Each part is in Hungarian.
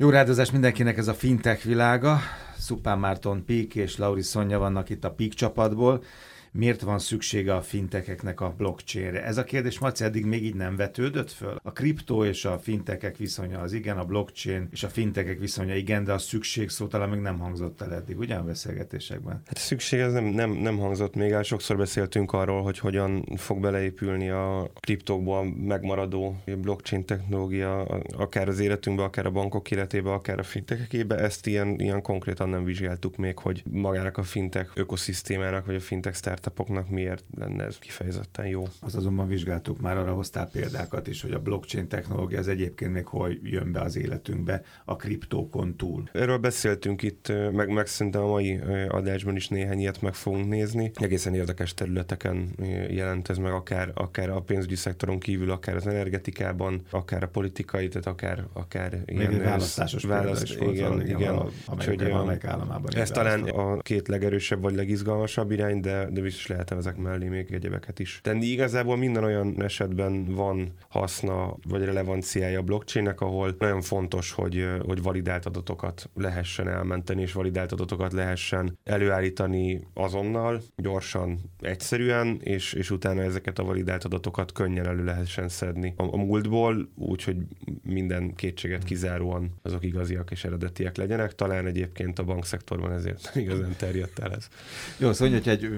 Jó rádiózás mindenkinek ez a fintech világa. Szupán Márton Pík és Lauri Szonya vannak itt a Pík csapatból miért van szüksége a fintekeknek a blockchainre? Ez a kérdés, Maci, eddig még így nem vetődött föl? A kriptó és a fintekek viszonya az igen, a blockchain és a fintekek viszonya igen, de a szükség szó talán még nem hangzott el eddig, ugyan beszélgetésekben? Hát a szükség ez nem, nem, nem hangzott még el, sokszor beszéltünk arról, hogy hogyan fog beleépülni a kriptókból megmaradó blockchain technológia, akár az életünkbe, akár a bankok életébe, akár a fintekekébe, ezt ilyen, ilyen konkrétan nem vizsgáltuk még, hogy magának a fintek ökoszisztémának, vagy a fintek startupoknak miért lenne ez kifejezetten jó. Az azonban vizsgáltuk már, arra hoztál példákat is, hogy a blockchain technológia az egyébként még hol jön be az életünkbe a kriptókon túl. Erről beszéltünk itt, meg, meg szerintem a mai adásban is néhány ilyet meg fogunk nézni. Egészen érdekes területeken jelent ez meg, akár, akár a pénzügyi szektoron kívül, akár az energetikában, akár a politikai, tehát akár, akár még ilyen választásos választ, igen, igen, igen, igen. Úgyhogy, államában. Ez talán a két legerősebb vagy legizgalmasabb irány, de, de biztos lehet ezek mellé még egyebeket is tenni. Igazából minden olyan esetben van haszna vagy relevanciája a blockchainnek, ahol nagyon fontos, hogy, hogy validált adatokat lehessen elmenteni, és validált adatokat lehessen előállítani azonnal, gyorsan, egyszerűen, és, és utána ezeket a validált adatokat könnyen elő lehessen szedni a, a múltból, úgyhogy minden kétséget kizáróan azok igaziak és eredetiek legyenek. Talán egyébként a bankszektorban ezért nem igazán terjedt el ez. Jó, szóval, hogy egy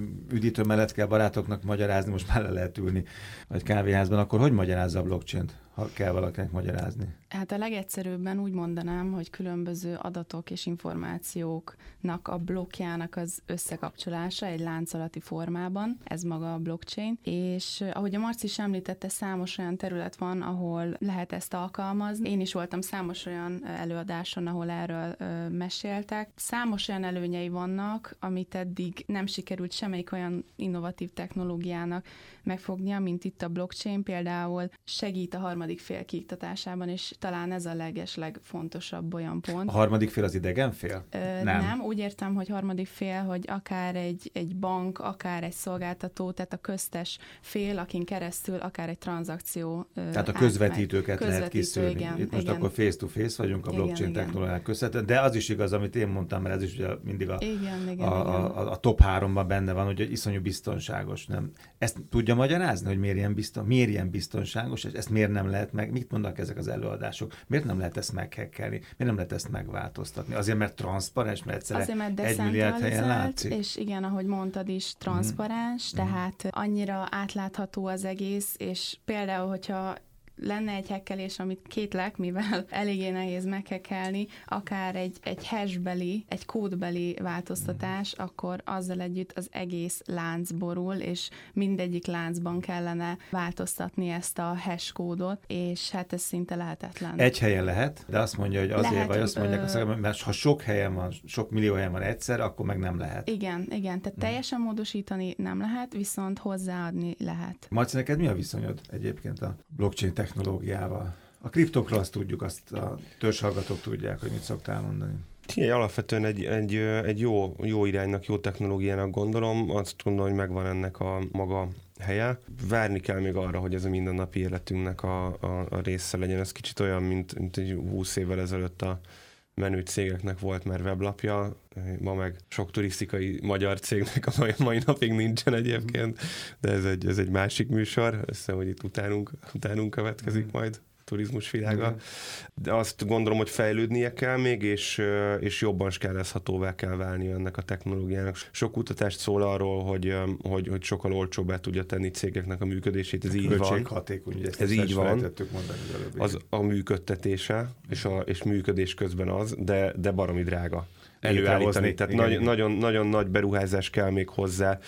üdítő mellett kell barátoknak magyarázni, most már le lehet ülni vagy kávéházban, akkor hogy magyarázza a blockchain-t? Ha kell valakinek magyarázni? Hát a legegyszerűbben úgy mondanám, hogy különböző adatok és információknak a blokkjának az összekapcsolása egy láncolati formában, ez maga a blockchain, és eh, ahogy a Marci is említette, számos olyan terület van, ahol lehet ezt alkalmazni. Én is voltam számos olyan eh, előadáson, ahol erről ö, eh, meséltek. Számos olyan előnyei vannak, amit eddig nem sikerült semmelyik olyan innovatív technológiának megfognia, mint itt a blockchain például segít a harmadik fél kiiktatásában, és talán ez a leges legfontosabb olyan pont. A harmadik fél az idegen fél? Ö, nem. nem, úgy értem, hogy harmadik fél, hogy akár egy, egy bank, akár egy szolgáltató, tehát a köztes fél, akin keresztül akár egy tranzakció. Tehát a közvetítőket közvetítő, lehet kiszűrni. Igen, Itt most igen. akkor face-to-face vagyunk a blockchain igen, technológiák között, de az is igaz, amit én mondtam, mert ez is ugye mindig a, igen, igen, a, igen. A, a top háromban benne van, hogy iszonyú biztonságos. Nem? Ezt tudja magyarázni, hogy miért ilyen, bizton, miért ilyen biztonságos, és ezt miért nem lehet meg, mit mondanak ezek az előadások, miért nem lehet ezt meghekkelni, miért nem lehet ezt megváltoztatni? Azért, mert transzparens, mert egyszerre Azért, mert egy milliárd helyen látszik. És igen, ahogy mondtad is, transzparens, mm. tehát annyira átlátható az egész, és például, hogyha lenne egy hekkelés, amit kétlek, mivel eléggé nehéz meghekkelni, akár egy, egy hashbeli, egy kódbeli változtatás, akkor azzal együtt az egész lánc borul, és mindegyik láncban kellene változtatni ezt a hash kódot, és hát ez szinte lehetetlen. Egy helyen lehet, de azt mondja, hogy azért, lehet, vagy azt mondják, ö... mert ha sok helyen van, sok millió helyen van egyszer, akkor meg nem lehet. Igen, igen, tehát teljesen módosítani nem lehet, viszont hozzáadni lehet. Marci, neked mi a viszonyod egyébként a blockchain technológiával. A kriptokról azt tudjuk, azt a törzshallgatók tudják, hogy mit szoktál mondani. Igen, alapvetően egy, egy, egy jó, jó iránynak, jó technológiának gondolom. Azt gondolom, hogy megvan ennek a maga helye. Várni kell még arra, hogy ez a mindennapi életünknek a, a, a része legyen. Ez kicsit olyan, mint, mint egy 20 évvel ezelőtt a menő cégeknek volt már weblapja, ma meg sok turisztikai magyar cégnek a mai, mai napig nincsen egyébként, de ez egy, ez egy másik műsor, azt hiszem, hogy itt utánunk, utánunk következik mm. majd turizmus világa. De azt gondolom, hogy fejlődnie kell még, és, és jobban skálezhatóvá kell válni ennek a technológiának. Sok kutatást szól arról, hogy, hogy, hogy sokkal olcsóbbá tudja tenni cégeknek a működését. Ez a így van. hatékony, ugye ez így van. Mondani az a működtetése, és, a, és működés közben az, de, de baromi drága előállítani. Tehát igen, nagy, igen. Nagyon, nagyon nagy beruházás kell még hozzá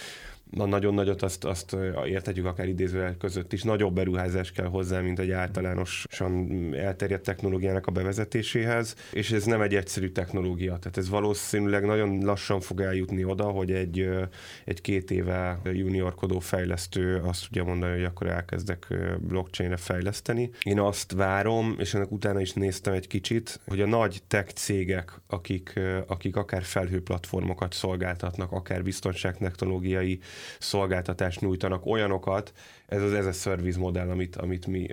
na, nagyon nagyot azt, azt értetjük akár idézővel között is, nagyobb beruházás kell hozzá, mint egy általánosan elterjedt technológiának a bevezetéséhez, és ez nem egy egyszerű technológia, tehát ez valószínűleg nagyon lassan fog eljutni oda, hogy egy, egy két éve juniorkodó fejlesztő azt tudja mondani, hogy akkor elkezdek blockchain-re fejleszteni. Én azt várom, és ennek utána is néztem egy kicsit, hogy a nagy tech cégek, akik, akik akár felhőplatformokat szolgáltatnak, akár biztonságtechnológiai szolgáltatást nyújtanak, olyanokat, ez az ez a service modell, amit, amit mi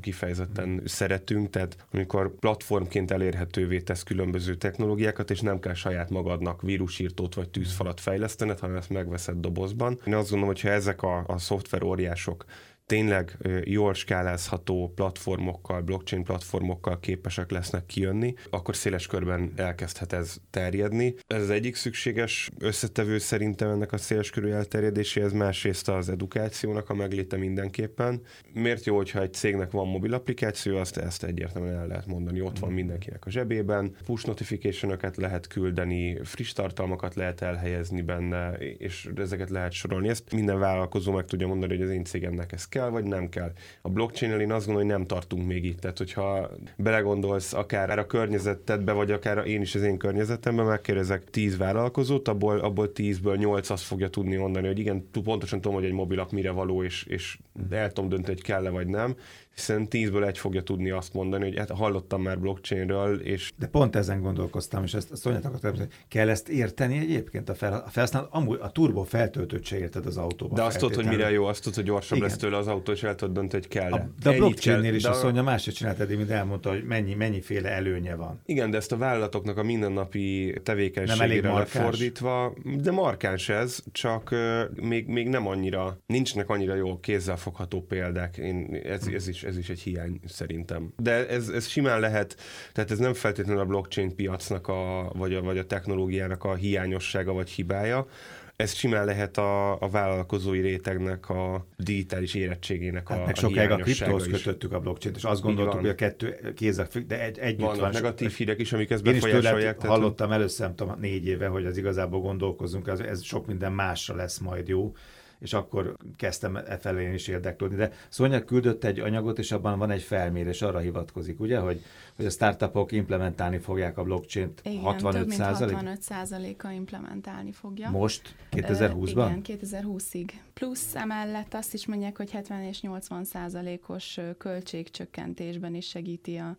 kifejezetten mm. szeretünk, tehát amikor platformként elérhetővé tesz különböző technológiákat, és nem kell saját magadnak vírusírtót vagy tűzfalat fejlesztened, hanem ezt megveszed dobozban. Én azt gondolom, hogy ha ezek a, a szoftver óriások tényleg jól skálázható platformokkal, blockchain platformokkal képesek lesznek kijönni, akkor széles körben elkezdhet ez terjedni. Ez az egyik szükséges összetevő szerintem ennek a széles körű elterjedéséhez, másrészt az edukációnak a megléte mindenképpen. Miért jó, hogyha egy cégnek van mobil applikáció, azt ezt egyértelműen el lehet mondani, ott van mindenkinek a zsebében, push notification lehet küldeni, friss tartalmakat lehet elhelyezni benne, és ezeket lehet sorolni. Ezt minden vállalkozó meg tudja mondani, hogy az én cégemnek ez kell, vagy nem kell. A blockchain én azt gondolom, hogy nem tartunk még itt. Tehát, hogyha belegondolsz akár a környezetedbe, vagy akár én is az én környezetemben, megkérdezek tíz vállalkozót, abból, abból tízből nyolc azt fogja tudni mondani, hogy igen, pontosan tudom, hogy egy mobilak mire való, és, és el tudom dönteni, hogy kell-e vagy nem hiszen tízből egy fogja tudni azt mondani, hogy hát hallottam már blockchainről, és... De pont ezen gondolkoztam, és ezt a Szonyát akartam, hogy kell ezt érteni egyébként a, fel, a felhasználó, amúgy a turbo feltöltött se érted az autóban. De azt tudod, hogy mire jó, azt tudod, hogy gyorsabb Igen. lesz tőle az autó, és el tudod dönteni, hogy kell. A, de a blockchainnél is de... a Szonya máshogy csinált eddig, mint elmondta, hogy mennyi, mennyiféle előnye van. Igen, de ezt a vállalatoknak a mindennapi tevékenységére lefordítva, de markáns ez, csak még, még nem annyira, nincsnek annyira jó kézzelfogható példák. Én, ez, ez is ez is egy hiány szerintem. De ez, ez simán lehet, tehát ez nem feltétlenül a blockchain piacnak a, vagy, a, vagy a technológiának a hiányossága vagy hibája, ez simán lehet a, a vállalkozói rétegnek a digitális érettségének hát a, meg sokáig a kriptóhoz kötöttük a blockchain és azt gondoltuk, hogy a kettő kézzel függ, de egy, együtt Vannak van. negatív hírek is, amik ezt befolyásolják. Én hallottam először, nem tudom, négy éve, hogy az igazából gondolkozunk, ez, ez sok minden másra lesz majd jó és akkor kezdtem e felé is érdeklődni. De Szonya küldött egy anyagot, és abban van egy felmérés, arra hivatkozik, ugye, hogy, hogy a startupok implementálni fogják a blockchain-t igen, 65 százalék? 65 százaléka implementálni fogja. Most? 2020-ban? Igen, 2020-ig. Plusz emellett azt is mondják, hogy 70 és 80 százalékos költségcsökkentésben is segíti a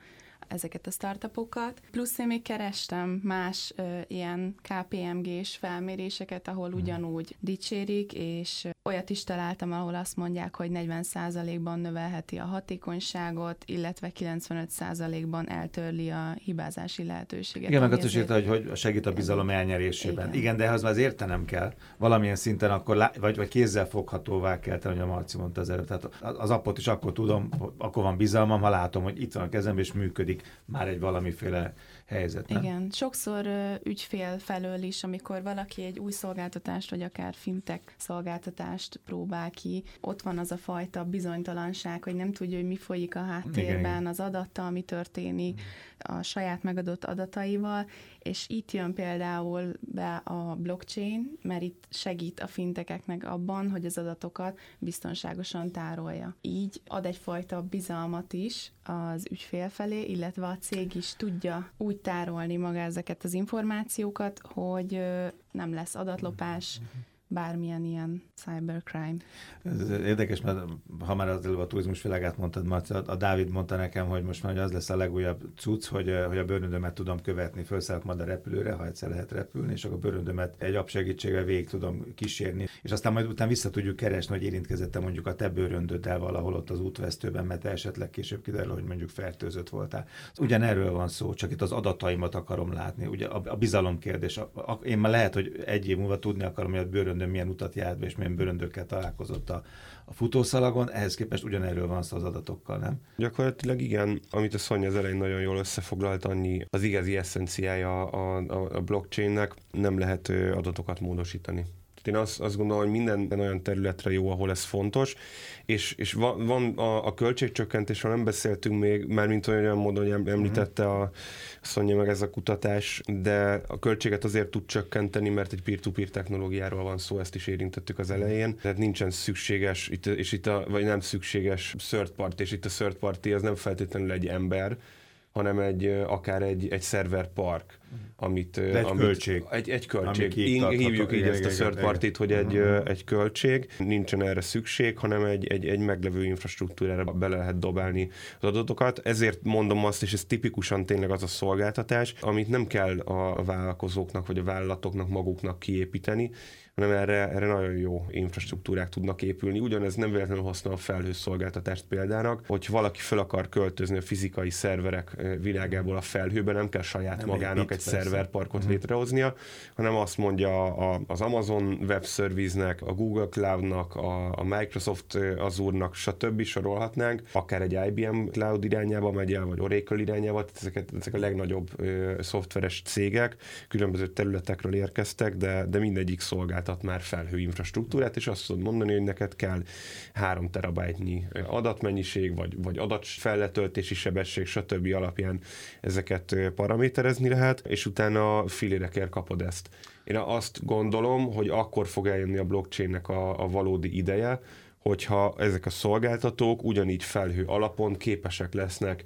ezeket a startupokat. Plusz én még kerestem más ö, ilyen KPMG-s felméréseket, ahol hmm. ugyanúgy dicsérik, és olyat is találtam, ahol azt mondják, hogy 40%-ban növelheti a hatékonyságot, illetve 95%-ban eltörli a hibázási lehetőséget. Igen, meg azt is írta, hogy, hogy segít a bizalom elnyerésében. Igen, Igen de ehhez már az értenem kell. Valamilyen szinten akkor, lá, vagy, vagy kézzel foghatóvá kell tenni, hogy a Marci mondta az előtt. Tehát az appot is akkor tudom, akkor van bizalmam, ha látom, hogy itt van a kezemben és működik már egy valamiféle helyzet. Nem? Igen, sokszor uh, ügyfél felől is, amikor valaki egy új szolgáltatást, vagy akár fintek szolgáltatást próbál ki, ott van az a fajta bizonytalanság, hogy nem tudja, hogy mi folyik a háttérben, igen, igen. az adattal, mi történik, a saját megadott adataival, és itt jön például be a blockchain, mert itt segít a fintekeknek abban, hogy az adatokat biztonságosan tárolja. Így ad egyfajta bizalmat is az ügyfél felé, illetve a cég is tudja úgy tárolni maga ezeket az információkat, hogy nem lesz adatlopás, bármilyen ilyen cybercrime. Ez érdekes, mert ha már az előbb a turizmus világát mondtad, mert a Dávid mondta nekem, hogy most már az lesz a legújabb cucc, hogy, hogy a bőröndömet tudom követni, felszállok majd a repülőre, ha egyszer lehet repülni, és akkor a bőröndömet egy app segítségével végig tudom kísérni, és aztán majd utána vissza tudjuk keresni, hogy érintkezette mondjuk a te bőröndöddel valahol ott az útvesztőben, mert esetleg később kiderül, hogy mondjuk fertőzött voltál. Ugyanerről van szó, csak itt az adataimat akarom látni. Ugye a, a bizalom kérdés. A, a, én már lehet, hogy egy év múlva tudni akarom, hogy a bőröndöm milyen utat járt be, és milyen bőröndökkel találkozott a, a futószalagon, ehhez képest ugyanerről van szó az adatokkal, nem? Gyakorlatilag igen, amit a Szonya az elején nagyon jól összefoglalt, annyi az igazi eszenciája a, a, a blockchainnek, nem lehet adatokat módosítani. Én azt, azt gondolom, hogy minden olyan területre jó, ahol ez fontos, és, és van, van a, a költségcsökkentésről nem beszéltünk még, már mint olyan módon, hogy említette a Szonya meg ez a kutatás, de a költséget azért tud csökkenteni, mert egy peer-to-peer technológiáról van szó, ezt is érintettük az elején, tehát nincsen szükséges, itt, és itt a, vagy nem szükséges third party, és itt a third party az nem feltétlenül egy ember, hanem egy, akár egy, egy szerverpark amit... De egy amit, költség. Egy, egy költség. Így, hívjuk így ezt a third partit, hogy egy, uh-huh. egy költség. Nincsen erre szükség, hanem egy, egy, egy meglevő infrastruktúrára bele lehet dobálni az adatokat. Ezért mondom azt, és ez tipikusan tényleg az a szolgáltatás, amit nem kell a vállalkozóknak vagy a vállalatoknak maguknak kiépíteni, hanem erre, erre nagyon jó infrastruktúrák tudnak épülni. Ugyanez nem véletlenül használ a felhőszolgáltatást példának, hogy valaki fel akar költözni a fizikai szerverek világából a felhőbe, nem kell saját nem magának egy, egy szerverparkot uh-huh. létrehoznia, hanem azt mondja a, az Amazon Web Service-nek, a Google Cloud-nak, a, a Microsoft Azure-nak, stb. sorolhatnánk, akár egy IBM Cloud irányába megy el, vagy Oracle irányába, tehát ezeket, ezek a legnagyobb ö, szoftveres cégek, különböző területekről érkeztek, de, de mindegyik szolgál szolgáltat már felhő infrastruktúrát, és azt tudod mondani, hogy neked kell 3 terabájtnyi adatmennyiség, vagy, vagy adatfelletöltési sebesség, stb. alapján ezeket paraméterezni lehet, és utána filérekért kapod ezt. Én azt gondolom, hogy akkor fog eljönni a blockchainnek a, a valódi ideje, hogyha ezek a szolgáltatók ugyanígy felhő alapon képesek lesznek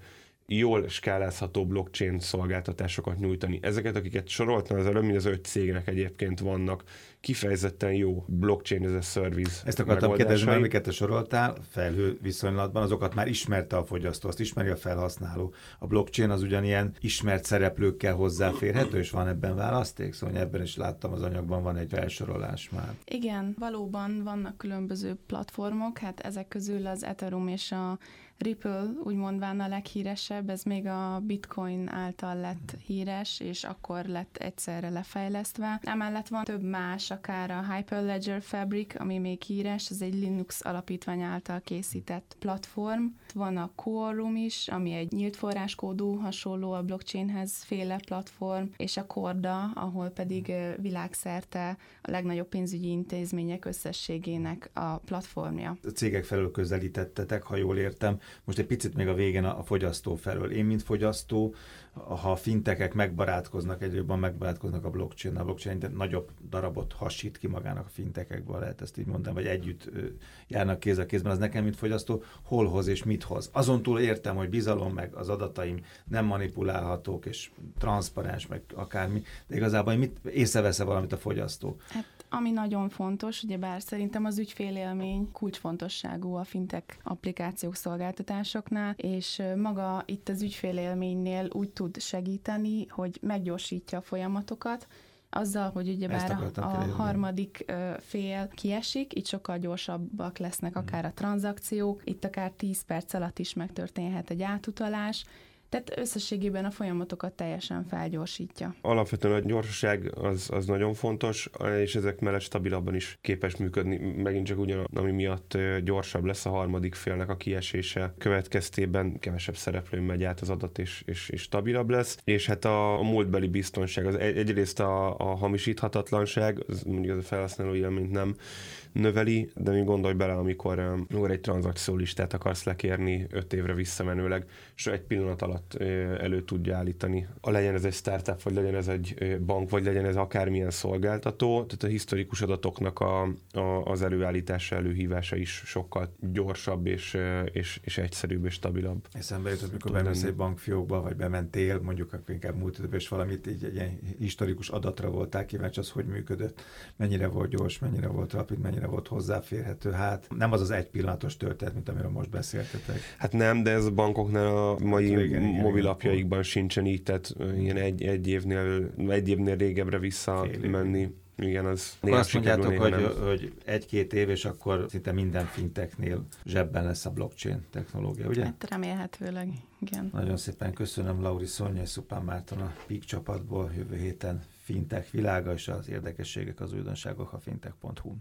jól skálázható blockchain szolgáltatásokat nyújtani. Ezeket, akiket soroltam az előbb, mind az öt cégnek egyébként vannak kifejezetten jó blockchain as a service Ezt akartam kérdezni, amiket te soroltál felhő viszonylatban, azokat már ismerte a fogyasztó, azt ismeri a felhasználó. A blockchain az ugyanilyen ismert szereplőkkel hozzáférhető, és van ebben választék, szóval ebben is láttam az anyagban van egy felsorolás már. Igen, valóban vannak különböző platformok, hát ezek közül az Ethereum és a Ripple úgymondván a leghíresebb, ez még a Bitcoin által lett híres, és akkor lett egyszerre lefejlesztve. Emellett van több más, akár a Hyperledger Fabric, ami még híres, ez egy Linux alapítvány által készített platform. Van a Quorum is, ami egy nyílt forráskódú, hasonló a blockchainhez féle platform, és a Corda, ahol pedig világszerte a legnagyobb pénzügyi intézmények összességének a platformja. A cégek felől közelítettetek, ha jól értem, most egy picit még a végén a, fogyasztó felől. Én, mint fogyasztó, ha a fintekek megbarátkoznak, egyre jobban megbarátkoznak a blockchain, a blockchain de nagyobb darabot hasít ki magának a fintekekből, lehet ezt így mondani, vagy együtt járnak kéz a kézben, az nekem, mint fogyasztó, hol hoz és mit hoz. Azon túl értem, hogy bizalom, meg az adataim nem manipulálhatók, és transzparens, meg akármi, de igazából mit észrevesz valamit a fogyasztó? Hát ami nagyon fontos, ugye bár szerintem az ügyfélélmény kulcsfontosságú a fintek applikációk szolgáltatásoknál, és maga itt az ügyfélélménynél úgy tud segíteni, hogy meggyorsítja a folyamatokat, azzal, hogy ugye bár a, a harmadik fél kiesik, itt sokkal gyorsabbak lesznek akár a tranzakciók, itt akár 10 perc alatt is megtörténhet egy átutalás, tehát összességében a folyamatokat teljesen felgyorsítja. Alapvetően a gyorsaság az, az nagyon fontos, és ezek mellett stabilabban is képes működni. Megint csak ugyan, ami miatt gyorsabb lesz a harmadik félnek a kiesése következtében, kevesebb szereplőn megy át az adat, és, és, és stabilabb lesz. És hát a, a múltbeli biztonság, az egy, egyrészt a, a hamisíthatatlanság, az mondjuk az a felhasználó élményt nem növeli, de mi gondolj bele, amikor, amikor egy tranzakciólistát akarsz lekérni öt évre visszamenőleg, és egy pillanat alatt elő tudja állítani. A legyen ez egy startup, vagy legyen ez egy bank, vagy legyen ez akármilyen szolgáltató, tehát a historikus adatoknak a, a, az előállítása, előhívása is sokkal gyorsabb és, és, és egyszerűbb és stabilabb. Eszembe jutott, mikor bemész egy bankfiókba, vagy bementél, mondjuk inkább múlt és valamit így egy ilyen historikus adatra voltál kíváncsi, az hogy működött, mennyire volt gyors, mennyire volt rapid, mennyire volt hozzáférhető. Hát nem az az egy pillanatos történet, mint amiről most beszéltetek. Hát nem, de ez a bankoknál a mai hát régen, mobilapjaikban sincsen így, tehát ilyen egy, egy, évnél, egy évnél régebbre visszamenni. Igen, az akkor azt mondjátok, hogy, nem. hogy egy-két év, és akkor szinte minden finteknél zsebben lesz a blockchain technológia, ugye? Hát remélhetőleg, igen. Nagyon szépen köszönöm Lauri Szonya és Szupán Márton a PIK csapatból. Jövő héten fintech világa és az érdekességek, az újdonságok a fintech.hu.